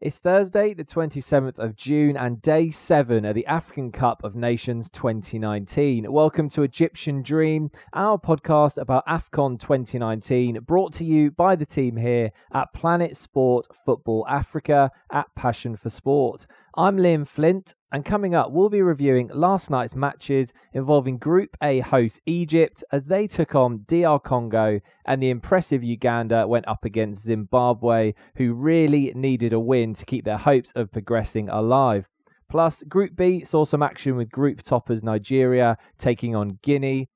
It's Thursday, the 27th of June, and day seven of the African Cup of Nations 2019. Welcome to Egyptian Dream, our podcast about AFCON 2019, brought to you by the team here at Planet Sport Football Africa at Passion for Sport. I'm Liam Flint, and coming up, we'll be reviewing last night's matches involving Group A host Egypt as they took on DR Congo, and the impressive Uganda went up against Zimbabwe, who really needed a win to keep their hopes of progressing alive. Plus, Group B saw some action with group toppers Nigeria taking on Guinea.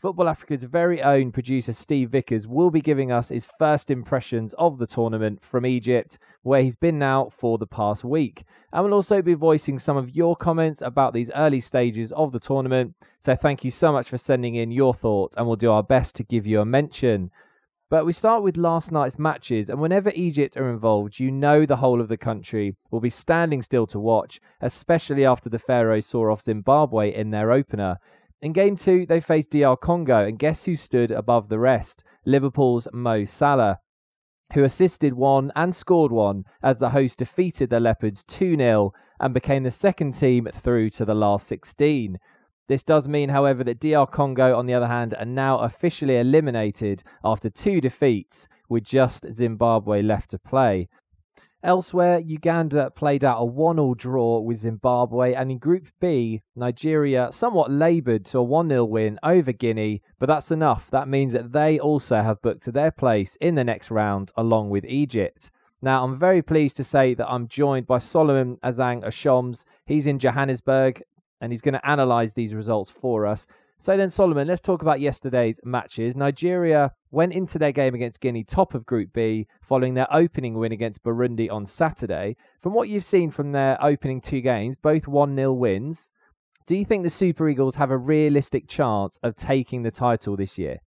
Football Africa's very own producer Steve Vickers will be giving us his first impressions of the tournament from Egypt, where he's been now for the past week. And we'll also be voicing some of your comments about these early stages of the tournament. So thank you so much for sending in your thoughts, and we'll do our best to give you a mention. But we start with last night's matches, and whenever Egypt are involved, you know the whole of the country will be standing still to watch, especially after the Pharaohs saw off Zimbabwe in their opener. In game two, they faced DR Congo, and guess who stood above the rest? Liverpool's Mo Salah, who assisted one and scored one as the host defeated the Leopards 2 0 and became the second team through to the last 16. This does mean, however, that DR Congo, on the other hand, are now officially eliminated after two defeats, with just Zimbabwe left to play. Elsewhere, Uganda played out a 1 0 draw with Zimbabwe, and in Group B, Nigeria somewhat laboured to a 1 0 win over Guinea, but that's enough. That means that they also have booked their place in the next round along with Egypt. Now, I'm very pleased to say that I'm joined by Solomon Izang Ashoms. He's in Johannesburg and he's going to analyse these results for us. So then, Solomon, let's talk about yesterday's matches. Nigeria went into their game against Guinea top of Group B following their opening win against Burundi on Saturday. From what you've seen from their opening two games, both 1 0 wins, do you think the Super Eagles have a realistic chance of taking the title this year?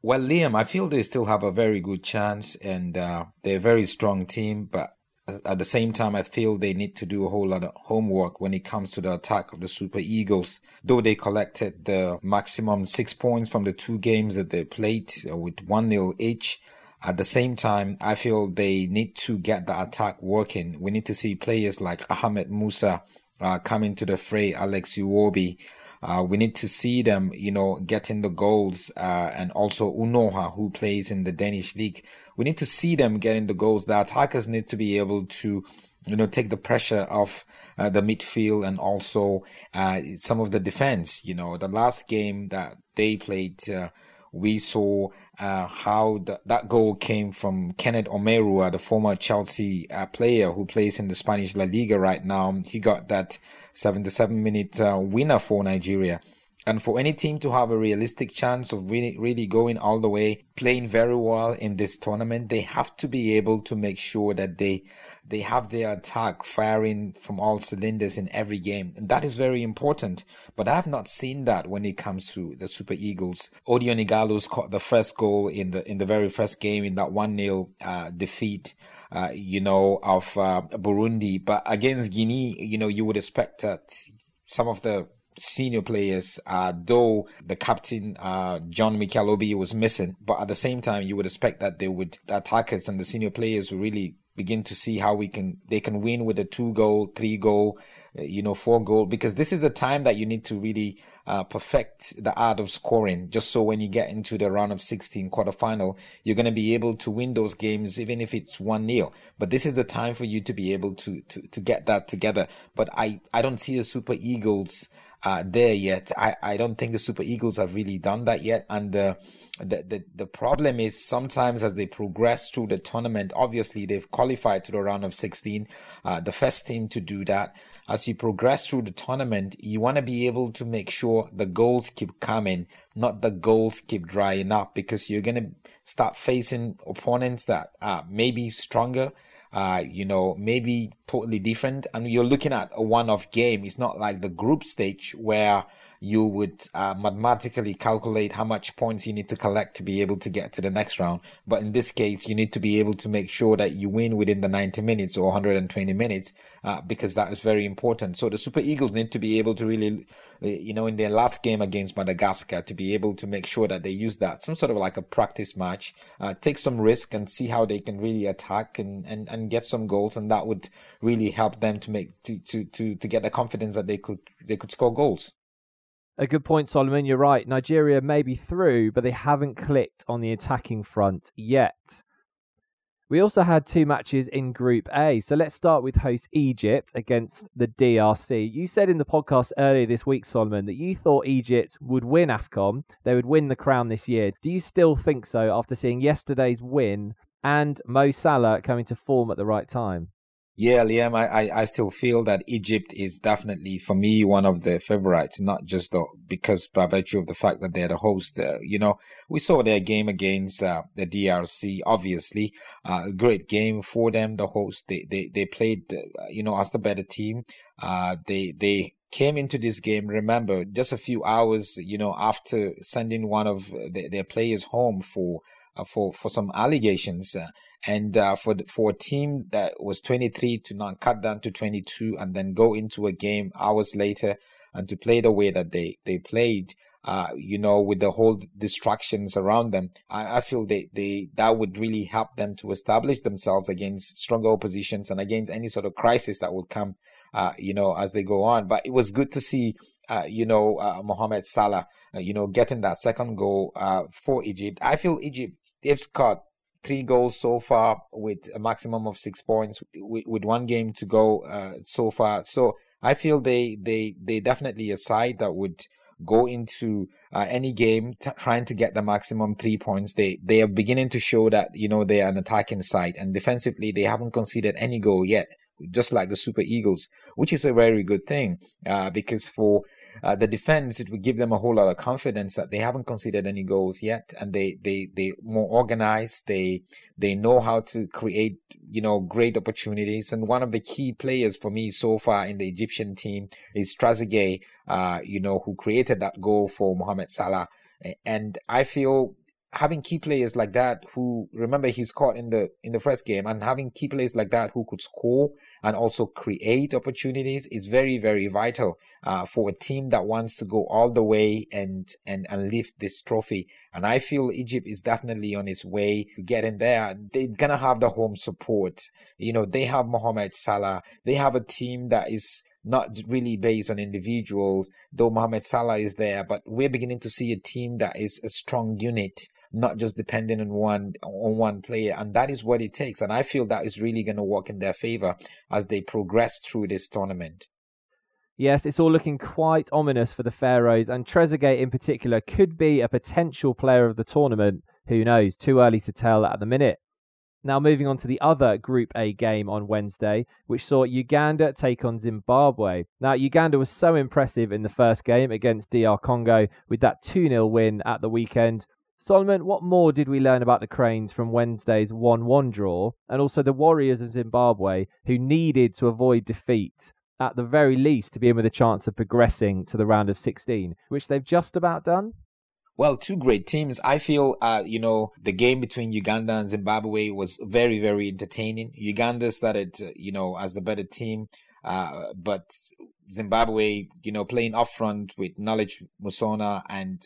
Well, Liam, I feel they still have a very good chance and uh, they're a very strong team, but at the same time, I feel they need to do a whole lot of homework when it comes to the attack of the Super Eagles. Though they collected the maximum six points from the two games that they played uh, with 1 0 each, at the same time, I feel they need to get the attack working. We need to see players like Ahmed Musa uh, coming to the fray, Alex Iwobi. Uh, we need to see them, you know, getting the goals, uh, and also Onuachu, who plays in the Danish league we need to see them getting the goals. The attackers need to be able to, you know, take the pressure off uh, the midfield and also uh, some of the defense. You know, the last game that they played, uh, we saw uh, how the, that goal came from Kenneth Omeruo, the former Chelsea uh, player who plays in the Spanish La Liga right now. He got that 77 minute uh, winner for Nigeria. And for any team to have a realistic chance of really, really going all the way, playing very well in this tournament, they have to be able to make sure that they, they have their attack firing from all cylinders in every game. And that is very important. But I have not seen that when it comes to the Super Eagles. Odion Ighalo caught the first goal in the, in the very first game in that 1-0, uh, defeat. Uh, you know, of uh, Burundi. But against Guinea, you know, you would expect that some of the senior players, uh, though the captain, uh, John Mikel Obi was missing, but at the same time, you would expect that they would, the attackers and the senior players would really begin to see how we can, they can win with a two goal, three goal, uh, you know, four goal, because this is the time that you need to really, uh, perfect the art of scoring, just so when you get into the round of 16 quarterfinal, you're going to be able to win those games, even if it's one nil. But this is the time for you to be able to, to, to get that together. But I, I don't see the Super Eagles, uh, there yet. I, I don't think the Super Eagles have really done that yet. And the, the, the, the problem is sometimes as they progress through the tournament, obviously they've qualified to the round of 16, uh, the first team to do that. As you progress through the tournament, you want to be able to make sure the goals keep coming, not the goals keep drying up because you're going to start facing opponents that are maybe stronger, uh, you know, maybe totally different. And you're looking at a one-off game. It's not like the group stage where you would uh, mathematically calculate how much points you need to collect to be able to get to the next round. But in this case, you need to be able to make sure that you win within the 90 minutes or 120 minutes, uh, because that is very important. So the Super Eagles need to be able to really, uh, you know, in their last game against Madagascar, to be able to make sure that they use that, some sort of like a practice match, uh, take some risk and see how they can really attack and, and, and get some goals. And that would really help them to make, to, to, to, to get the confidence that they could, they could score goals. A good point, Solomon. You're right. Nigeria may be through, but they haven't clicked on the attacking front yet. We also had two matches in Group A. So let's start with host Egypt against the DRC. You said in the podcast earlier this week, Solomon, that you thought Egypt would win AFCON. They would win the crown this year. Do you still think so after seeing yesterday's win and Mo Salah coming to form at the right time? Yeah, Liam, I, I, I, still feel that Egypt is definitely, for me, one of the favorites, not just the, because by virtue of the fact that they're the host. Uh, you know, we saw their game against uh, the DRC, obviously. Uh, a great game for them, the host. They, they, they played, uh, you know, as the better team. Uh, they, they came into this game, remember, just a few hours, you know, after sending one of the, their players home for, uh, for, for some allegations. And uh, for for a team that was 23 to not cut down to 22 and then go into a game hours later and to play the way that they they played, uh, you know, with the whole distractions around them, I, I feel they, they that would really help them to establish themselves against stronger oppositions and against any sort of crisis that will come, uh, you know, as they go on. But it was good to see, uh, you know, uh, Mohamed Salah, uh, you know, getting that second goal for Egypt. I feel Egypt they've three goals so far with a maximum of six points with, with one game to go uh, so far. So I feel they they they definitely a side that would go into uh, any game t- trying to get the maximum three points. They they are beginning to show that you know they are an attacking side and defensively they haven't conceded any goal yet. Just like the Super Eagles, which is a very good thing, uh, because for uh, the defense, it would give them a whole lot of confidence that they haven't conceded any goals yet, and they they they more organized. They they know how to create you know great opportunities. And one of the key players for me so far in the Egyptian team is Trezeguet, uh, you know, who created that goal for Mohamed Salah. And I feel having key players like that who remember he's caught in the in the first game and having key players like that who could score and also create opportunities is very very vital uh, for a team that wants to go all the way and and and lift this trophy. And i feel egypt is definitely on its way to getting there. They're gonna have the home support. You know they have mohamed salah. They have a team that is not really based on individuals, though Mohamed Salah is there, but we're beginning to see a team that is a strong unit not just depending on one on one player and that is what it takes and i feel that is really going to work in their favor as they progress through this tournament Yes, it's all looking quite ominous for the Pharaohs, and Trezeguet in particular could be a potential player of the tournament. Who knows? Too early to tell at the minute. Now, moving on to the other Group A game on Wednesday, which saw Uganda take on Zimbabwe. Now, Uganda was so impressive in the first game against DR Congo with that 2 0 win at the weekend. Solomon, what more did we learn about the Cranes from Wednesday's 1 1 draw, and also the Warriors of Zimbabwe, who needed to avoid defeat, at the very least, to be in with a chance of progressing to the round of 16, which they've just about done? Well, two great teams. I feel, uh, you know, the game between Uganda and Zimbabwe was very, very entertaining. Uganda started, uh, you know, as the better team, uh, but Zimbabwe, you know, playing up front with Knowledge Musona and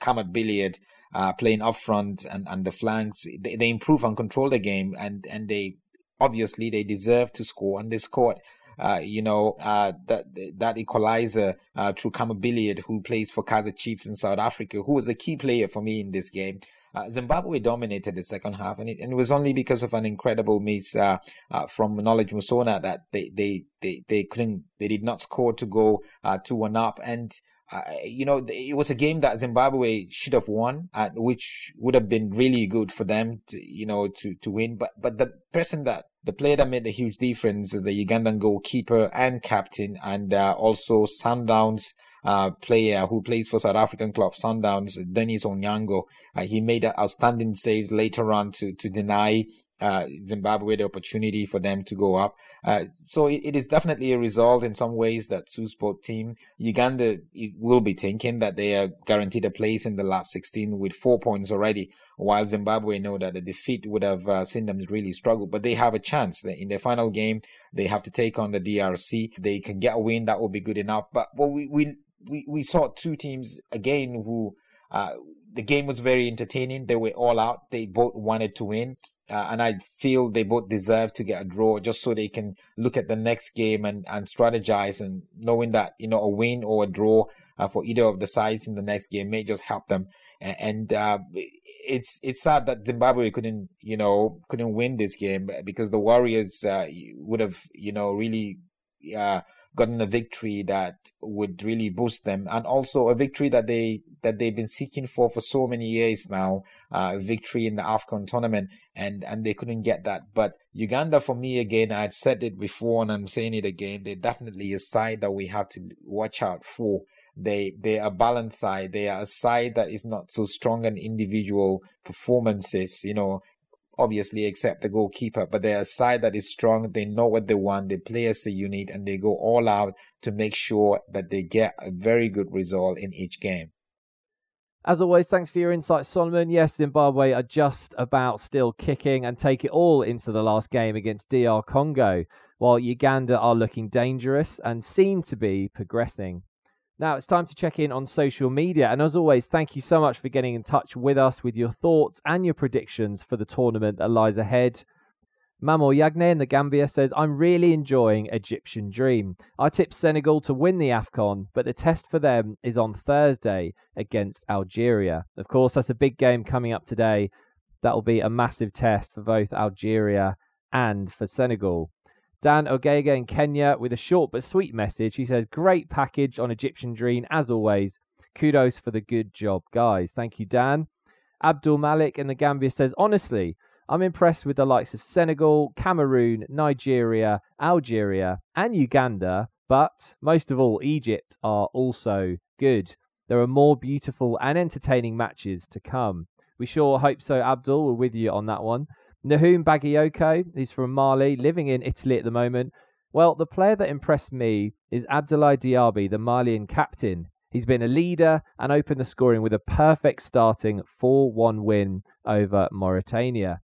Khama Billiat, uh, playing up front and, and the flanks. They, they improve and control the game, and, and they obviously they deserve to score, and they scored. Uh, you know, uh, that that equalizer uh, through Khama Billiat, who plays for Kaizer Chiefs in South Africa, who was the key player for me in this game. Uh, Zimbabwe dominated the second half, and it, and it was only because of an incredible miss uh, uh, from Knowledge Musona that they, they, they, they couldn't, they did not score to go uh, two one up. And uh, you know, it was a game that Zimbabwe should have won, uh, which would have been really good for them, to, you know, to, to win. But, but the person that, the player that made the huge difference is the Ugandan goalkeeper and captain, and also Sundowns uh, player who plays for South African club Sundowns, Dennis Onyango. Uh, he made outstanding saves later on to, to deny uh, Zimbabwe the opportunity for them to go up. Uh, so it, it is definitely a result in some ways that SuSport team, Uganda will be thinking that they are guaranteed a place in the last 16 with four points already, while Zimbabwe know that the defeat would have uh, seen them really struggle. But they have a chance in their final game. They have to take on the DRC. They can get a win. That will be good enough. But well, we, we, we, we saw two teams again who, uh, the game was very entertaining. They were all out. They both wanted to win. Uh, and I feel they both deserve to get a draw just so they can look at the next game and, and strategize and knowing that, you know, a win or a draw uh, for either of the sides in the next game may just help them. And, and uh, it's it's sad that Zimbabwe couldn't, you know, couldn't win this game because the Warriors uh, would have, you know, really uh, gotten a victory that would really boost them, and also a victory that they that they've been seeking for for so many years now, uh, victory in the Afcon tournament, and and they couldn't get that. But Uganda, for me, again, I had said it before, and I'm saying it again. They're definitely a side that we have to watch out for. They they are a balanced side. They are a side that is not so strong in individual performances. You know, obviously except the goalkeeper, but they're a side that is strong. They know what they want. They play as a unit and they go all out to make sure that they get a very good result in each game. As always, thanks for your insights, Solomon. Yes, Zimbabwe are just about still kicking and take it all into the last game against DR Congo, while Uganda are looking dangerous and seem to be progressing. Now it's time to check in on social media. And as always, thank you so much for getting in touch with us with your thoughts and your predictions for the tournament that lies ahead. Mamo Yagne in the Gambia says, I'm really enjoying Egyptian Dream. I tipped Senegal to win the AFCON, but the test for them is on Thursday against Algeria. Of course, that's a big game coming up today. That will be a massive test for both Algeria and for Senegal. Dan Ogega in Kenya with a short but sweet message. He says, Great package on Egyptian Dream, as always. Kudos for the good job, guys. Thank you, Dan. Abdul Malik in the Gambia says, Honestly, I'm impressed with the likes of Senegal, Cameroon, Nigeria, Algeria, and Uganda, but most of all, Egypt are also good. There are more beautiful and entertaining matches to come. We sure hope so, Abdul. We're with you on that one. Nahum Bagayoko, who's from Mali, living in Italy at the moment. Well, the player that impressed me is Abdoulaye Diaby, the Malian captain. He's been a leader and opened the scoring with a perfect starting 4 1 win over Mauritania.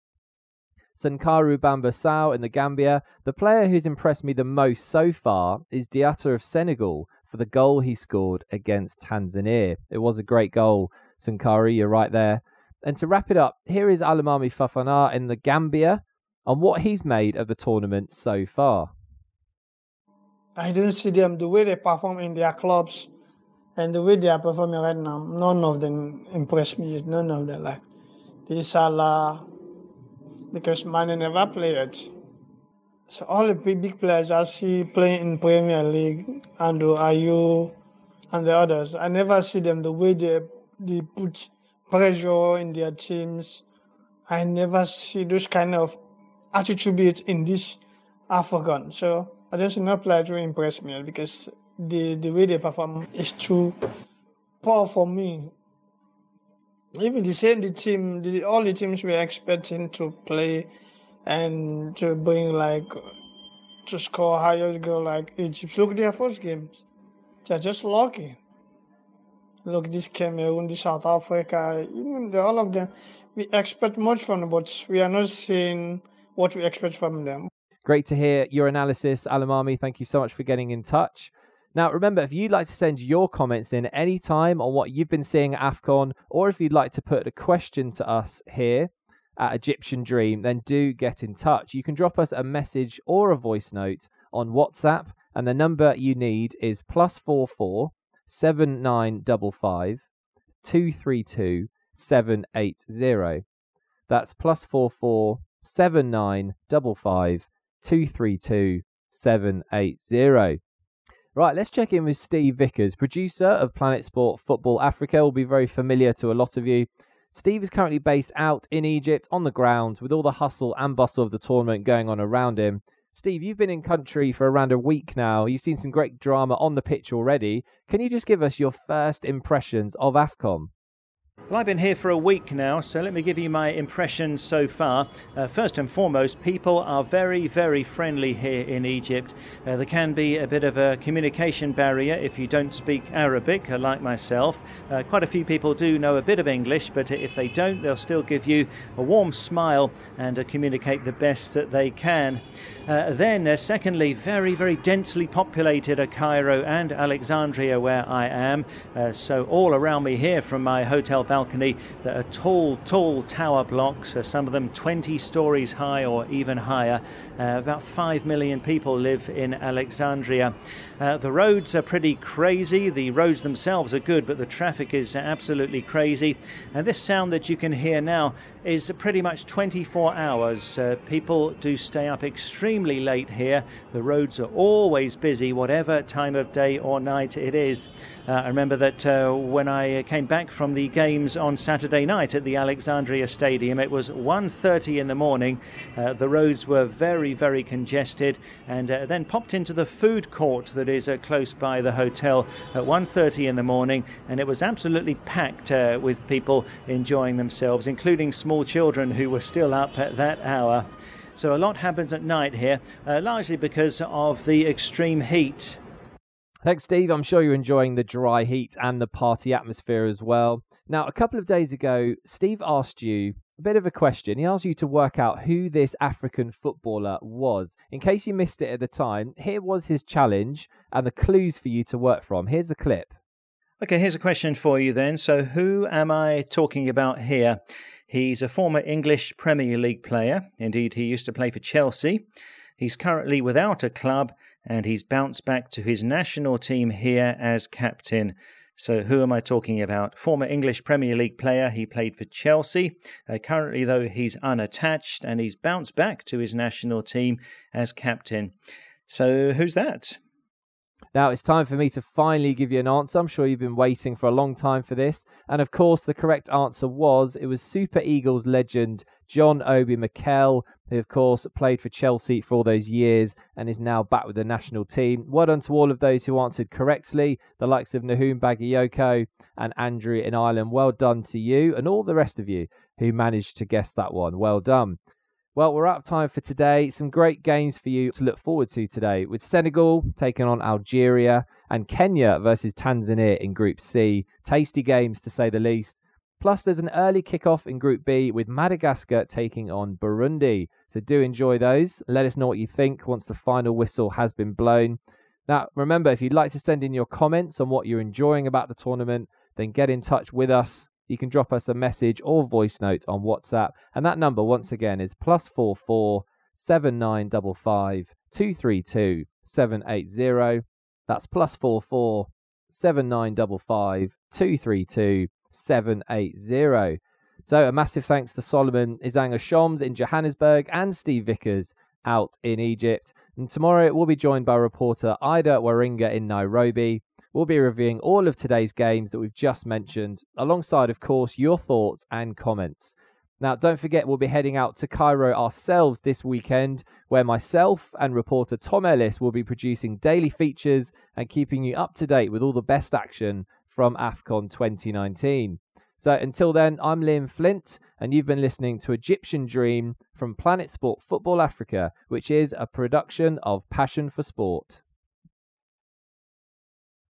Sankaru Bambasau in the Gambia. The player who's impressed me the most so far is Diatta of Senegal for the goal he scored against Tanzania. It was a great goal, Sankaru, you're right there. And to wrap it up, here is Alimami Fafana in the Gambia on what he's made of the tournament so far. I don't see them the way they perform in their clubs and the way they are performing right now. None of them impress me. None of them like this Salah because Mane never played. So all the big, big players I see playing in Premier League, Andrew Ayew, and the others, I never see them the way they they put pressure in their teams. I never see those kind of attributes in this AFCON. So I don't see no player to impress me eh, because the, the way they perform is too poor for me. Even the same the team, the, all the teams we're expecting to play and to bring like to score higher goal like Egypt. Look their first games. They're just lucky look, this Cameroon, this South Africa, even all of them, we expect much from them, but we are not seeing what we expect from them. Great to hear your analysis, Alamami. Thank you so much for getting in touch. Now, remember, if you'd like to send your comments in any time on what you've been seeing at AFCON, or if you'd like to put a question to us here at Egyptian Dream, then do get in touch. You can drop us a message or a voice note on WhatsApp, and the number you need is plus four four seven nine double five two three two seven eight zero. That's plus four four seven nine double five two three two seven eight zero. Right, let's check in with Steve Vickers, producer of Planet Sport Football Africa. Will be very familiar to a lot of you. Steve is currently based out in Egypt on the ground with all the hustle and bustle of the tournament going on around him. Steve, you've been in country for around a week now. You've seen some great drama on the pitch already. Can you just give us your first impressions of AFCON? Well, I've been here for a week now, so let me give you my impressions so far. Uh, first and foremost, people are very, very friendly here in Egypt. Uh, there can be a bit of a communication barrier if you don't speak Arabic, uh, like myself. Uh, quite a few people do know a bit of English, but if they don't, they'll still give you a warm smile and uh, communicate the best that they can. Uh, then, secondly, very, very densely populated are Cairo and Alexandria, where I am. so, all around me here from my hotel balcony that are tall, tall tower blocks, uh, some of them 20 stories high or even higher. Uh, about 5 million people live in Alexandria. Uh, the roads are pretty crazy. The roads themselves are good, but the traffic is absolutely crazy. And this sound that you can hear now is pretty much 24 hours. Uh, people do stay up extremely late here. The roads are always busy, whatever time of day or night it is. Uh, I remember that uh, when I came back from the games on Saturday night at the Alexandria Stadium, it was 1:30 in the morning. Uh, the roads were very, very congested, and uh, then popped into the food court that is uh, close by the hotel at 1:30 in the morning, and it was absolutely packed with people enjoying themselves, including small small children who were still up at that hour. So a lot happens at night here, uh, largely because of the extreme heat. Thanks, Steve. I'm sure you're enjoying the dry heat and the party atmosphere as well. Now, a couple of days ago, Steve asked you a bit of a question. He asked you to work out who this African footballer was. In case you missed it at the time, here was his challenge and the clues for you to work from. Here's the clip. Okay, here's a question for you then. So, who am I talking about here? He's a former English Premier League player. Indeed, he used to play for Chelsea. He's currently without a club and he's bounced back to his national team here as captain. So, who am I talking about? Former English Premier League player. He played for Chelsea. Uh, currently, though, he's unattached and he's bounced back to his national team as captain. So, who's that? Now it's time for me to finally give you an answer. I'm sure you've been waiting for a long time for this. And of course, the correct answer was it was Super Eagles legend John Obi Mikel, who of course played for Chelsea for all those years and is now back with the national team. Well done to all of those who answered correctly, the likes of Nahum Bagayoko and Andrew in Ireland. Well done to you and all the rest of you who managed to guess that one. Well done. Well, we're out of time for today. Some great games for you to look forward to today with Senegal taking on Algeria and Kenya versus Tanzania in Group C. Tasty games to say the least. Plus, there's an early kickoff in Group B with Madagascar taking on Burundi. So do enjoy those. Let us know what you think once the final whistle has been blown. Now, remember, if you'd like to send in your comments on what you're enjoying about the tournament, then get in touch with us you can drop us a message or voice note on WhatsApp. And that number, once again, is plus four four seven nine double five two three two seven eight zero. That's plus four four seven nine double five two three two seven eight zero. So a massive thanks to Solomon Izang Ashoms in Johannesburg and Steve Vickers out in Egypt. And tomorrow we'll be joined by reporter Ida Waringa in Nairobi. We'll be reviewing all of today's games that we've just mentioned, alongside, of course, your thoughts and comments. Now, don't forget, we'll be heading out to Cairo ourselves this weekend, where myself and reporter Tom Ellis will be producing daily features and keeping you up to date with all the best action from AFCON 2019. So until then, I'm Liam Flint, and you've been listening to Egyptian Dream from Planet Sport Football Africa, which is a production of Passion for Sport.